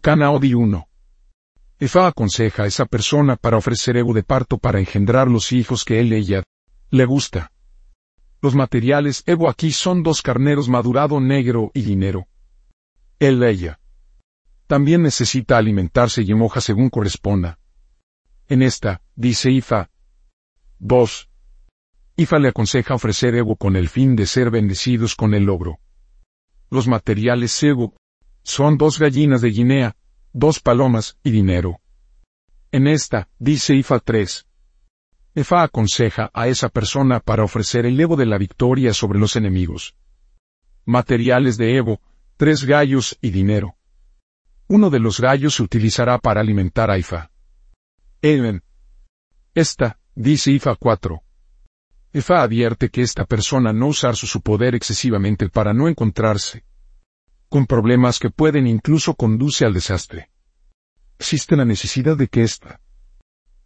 Ocana Odi 1. Efa aconseja a esa persona para ofrecer ego de parto para engendrar los hijos que él ella le gusta. Los materiales ego aquí son dos carneros madurado negro y dinero. Él ella. También necesita alimentarse y moja según corresponda. En esta, dice Ifa. 2. Ifa le aconseja ofrecer ego con el fin de ser bendecidos con el logro. Los materiales ego son dos gallinas de Guinea, dos palomas y dinero. En esta, dice Ifa 3. Efa aconseja a esa persona para ofrecer el ego de la victoria sobre los enemigos. Materiales de Evo, tres gallos y dinero. Uno de los gallos se utilizará para alimentar a Ifa. Even. Esta, dice Ifa 4. Efa advierte que esta persona no usar su poder excesivamente para no encontrarse con problemas que pueden incluso conduce al desastre. Existe la necesidad de que esta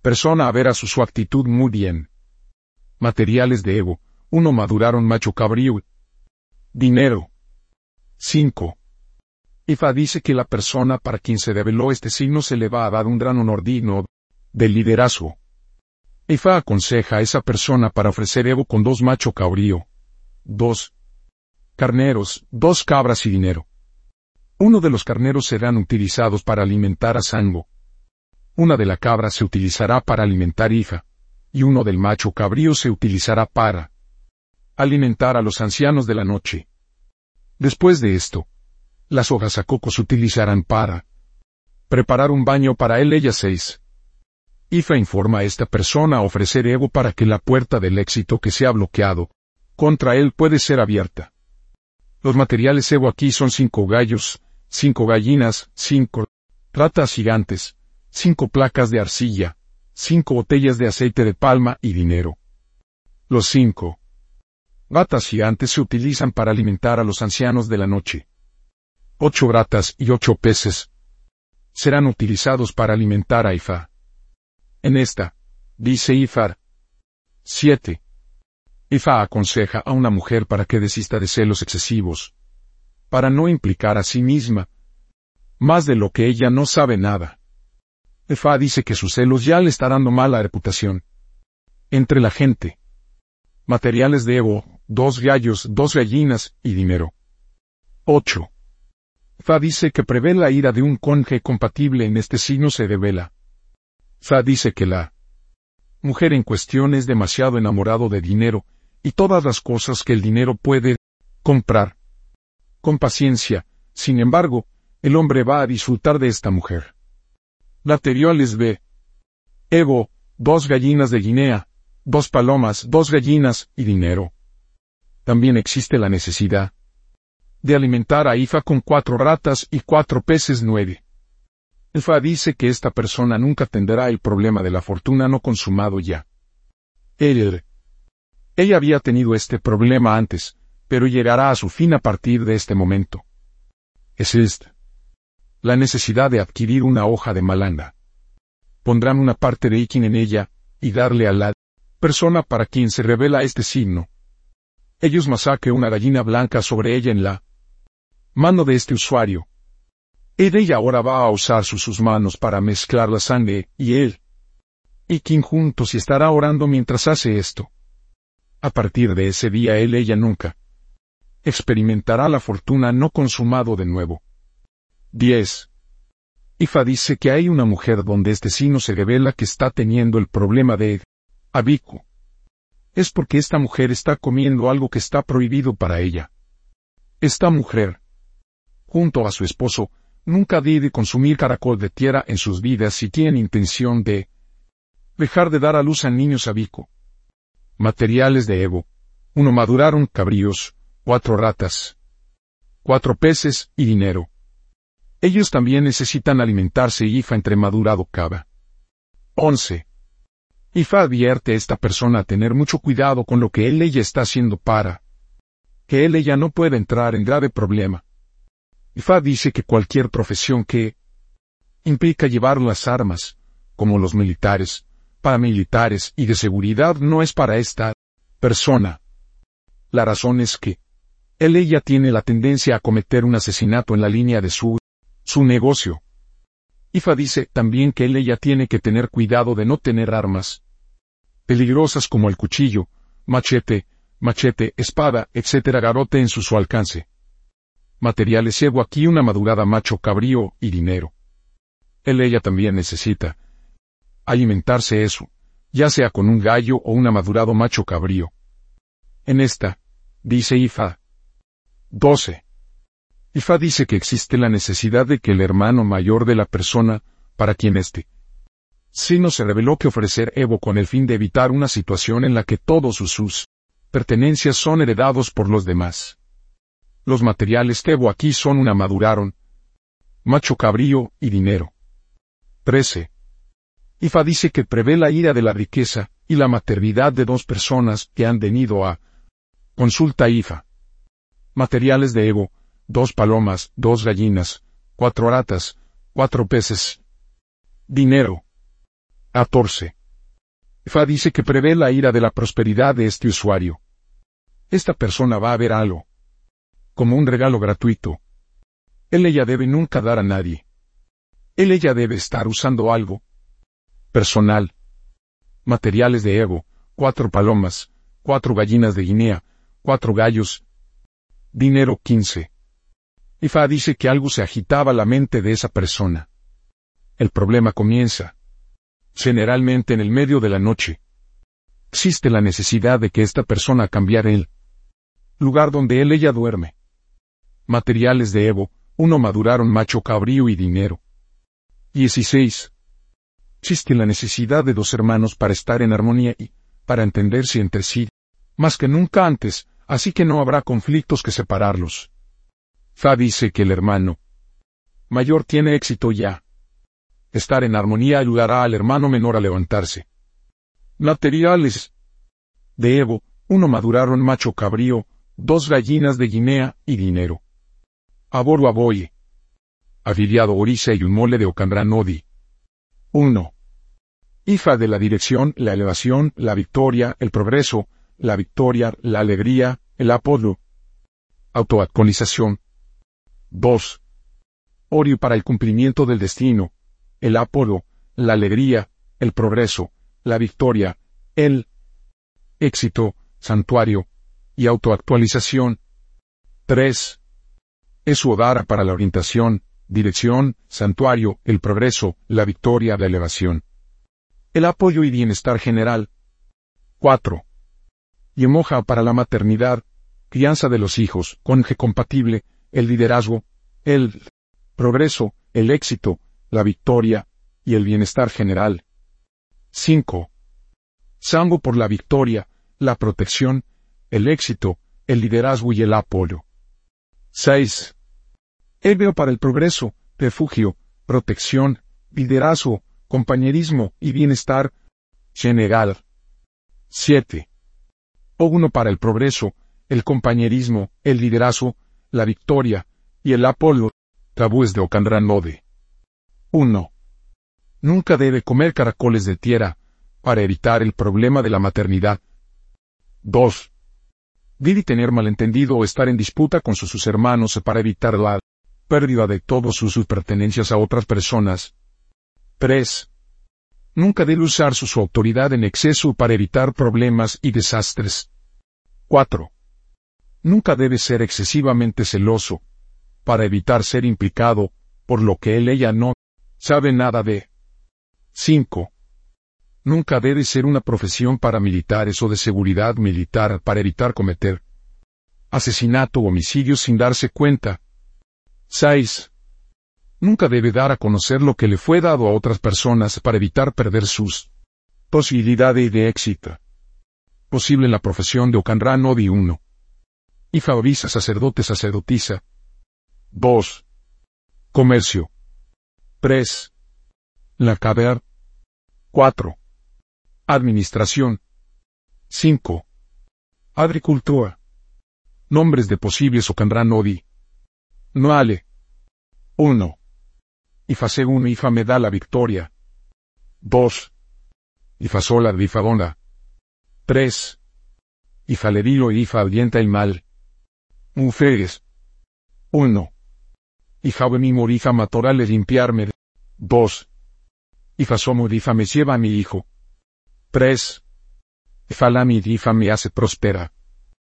persona a su, su actitud muy bien. Materiales de ego, uno maduraron macho cabrío. Dinero. 5. Ifa dice que la persona para quien se develó este signo se le va a dar un gran honor digno del liderazgo. Ifa aconseja a esa persona para ofrecer ego con dos macho cabrío. Dos carneros, dos cabras y dinero. Uno de los carneros serán utilizados para alimentar a Sango. Una de la cabra se utilizará para alimentar hija. Y uno del macho cabrío se utilizará para alimentar a los ancianos de la noche. Después de esto, las hojas a coco se utilizarán para preparar un baño para él ella seis. Ifa informa a esta persona a ofrecer ego para que la puerta del éxito que se ha bloqueado contra él puede ser abierta. Los materiales Evo aquí son cinco gallos, cinco gallinas, cinco ratas gigantes, cinco placas de arcilla, cinco botellas de aceite de palma y dinero. Los cinco ratas gigantes se utilizan para alimentar a los ancianos de la noche. Ocho ratas y ocho peces serán utilizados para alimentar a Ifa. En esta, dice Ifar. 7. Ifa aconseja a una mujer para que desista de celos excesivos, para no implicar a sí misma más de lo que ella no sabe nada. Ifa dice que sus celos ya le está dando mala reputación. Entre la gente. Materiales de Evo, dos gallos, dos gallinas y dinero. 8. Fa dice que prevé la ira de un conje compatible en este signo se revela. Fa dice que la mujer en cuestión es demasiado enamorado de dinero y todas las cosas que el dinero puede comprar. Con paciencia, sin embargo, el hombre va a disfrutar de esta mujer. Laterioles B. Evo, dos gallinas de Guinea, dos palomas, dos gallinas y dinero. También existe la necesidad de alimentar a Ifa con cuatro ratas y cuatro peces nueve. Ifa dice que esta persona nunca tendrá el problema de la fortuna no consumado ya. Él, ella había tenido este problema antes, pero llegará a su fin a partir de este momento. Es esta. La necesidad de adquirir una hoja de malanda. Pondrán una parte de Ikin en ella, y darle a la persona para quien se revela este signo. Ellos masaque una gallina blanca sobre ella en la mano de este usuario. Ella ahora va a usar sus, manos para mezclar la sangre, y él. Y juntos y estará orando mientras hace esto. A partir de ese día él ella nunca experimentará la fortuna no consumado de nuevo. 10. Ifa dice que hay una mujer donde este signo se revela que está teniendo el problema de Abiku. Es porque esta mujer está comiendo algo que está prohibido para ella. Esta mujer, junto a su esposo, nunca debe consumir caracol de tierra en sus vidas si tienen intención de dejar de dar a luz a niños Abiku. Materiales de Evo. Uno maduraron cabríos, cuatro ratas, cuatro peces y dinero. Ellos también necesitan alimentarse y Ifa entre madurado cava. 11. Ifa advierte a esta persona a tener mucho cuidado con lo que él ella está haciendo para que él ella no pueda entrar en grave problema. Ifa dice que cualquier profesión que implica llevar las armas, como los militares, paramilitares y de seguridad no es para esta persona. La razón es que él ella tiene la tendencia a cometer un asesinato en la línea de su, su negocio, Ifa dice también que él ella tiene que tener cuidado de no tener armas peligrosas como el cuchillo, machete, machete, espada, etc. garote en su, alcance. Materiales llevo aquí una madurada macho cabrío y dinero. Él ella también necesita alimentarse eso, ya sea con un gallo o un madurado macho cabrío. En esta, dice Ifa. 12. Ifa dice que existe la necesidad de que el hermano mayor de la persona, para quien esté, no se reveló que ofrecer Evo con el fin de evitar una situación en la que todos sus, pertenencias son heredados por los demás. Los materiales Evo aquí son una maduraron, macho cabrío y dinero. 13. Ifa dice que prevé la ira de la riqueza y la maternidad de dos personas que han venido a consulta Ifa. Materiales de Evo, dos palomas, dos gallinas, cuatro ratas, cuatro peces. Dinero. 14. Fa dice que prevé la ira de la prosperidad de este usuario. Esta persona va a ver algo. Como un regalo gratuito. Él ella debe nunca dar a nadie. Él ella debe estar usando algo. Personal. Materiales de ego, cuatro palomas, cuatro gallinas de Guinea, cuatro gallos. Dinero 15. Ifa dice que algo se agitaba la mente de esa persona. El problema comienza generalmente en el medio de la noche. Existe la necesidad de que esta persona cambiara el lugar donde él ella duerme. Materiales de Evo, uno maduraron macho cabrío y dinero. 16. Existe la necesidad de dos hermanos para estar en armonía y, para entenderse entre sí, más que nunca antes, así que no habrá conflictos que separarlos. Fa dice que el hermano mayor tiene éxito ya, Estar en armonía ayudará al hermano menor a levantarse. Materiales. De Evo, uno maduraron macho cabrío, dos gallinas de Guinea y dinero. Aboru aboye. Aviriado orisa y un mole de Ocanranodi. 1. IFA de la dirección, la elevación, la victoria, el progreso, la victoria, la alegría, el apodo. Autoactualización. 2. Orio para el cumplimiento del destino, el apolo, la alegría, el progreso, la victoria, el éxito, santuario y autoactualización. 3. Es Odara para la orientación, dirección, santuario, el progreso, la victoria de elevación. El apoyo y bienestar general. 4. Yemoja para la maternidad, crianza de los hijos, conje compatible, el liderazgo, el progreso, el éxito, la victoria y el bienestar general. 5. Sango por la victoria, la protección, el éxito, el liderazgo y el apoyo. 6. Herbeo para el progreso, refugio, protección, liderazgo, compañerismo y bienestar general. 7. O1 para el progreso, el compañerismo, el liderazgo, la victoria y el apoyo. Tabúes de Ocandranode. 1. Nunca debe comer caracoles de tierra, para evitar el problema de la maternidad. 2. Debe tener malentendido o estar en disputa con sus, hermanos para evitar la pérdida de todas sus, pertenencias a otras personas. 3. Nunca debe usar su, autoridad en exceso para evitar problemas y desastres. 4. Nunca debe ser excesivamente celoso, para evitar ser implicado, por lo que él ella no sabe nada de. 5. Nunca debe ser una profesión para militares o de seguridad militar para evitar cometer asesinato o homicidio sin darse cuenta. 6. Nunca debe dar a conocer lo que le fue dado a otras personas para evitar perder sus posibilidades de éxito. Posible la profesión de Ocanran Odi 1. Y favoriza sacerdote sacerdotisa. 2. Comercio. 3. La caber. 4. Administración. 5. Agricultura. Nombres de posibles o Odi. Noale. 1. Ifa según Ifa me da la victoria. 2. Ifa sola de Ifa 3. Ifa ledilo y Ifa alienta el mal. Mujeres. 1. Ifa mi morifa matorales limpiarme 2. Ifasomo difa me lleva a mi hijo. 3. Falami difa me hace prospera.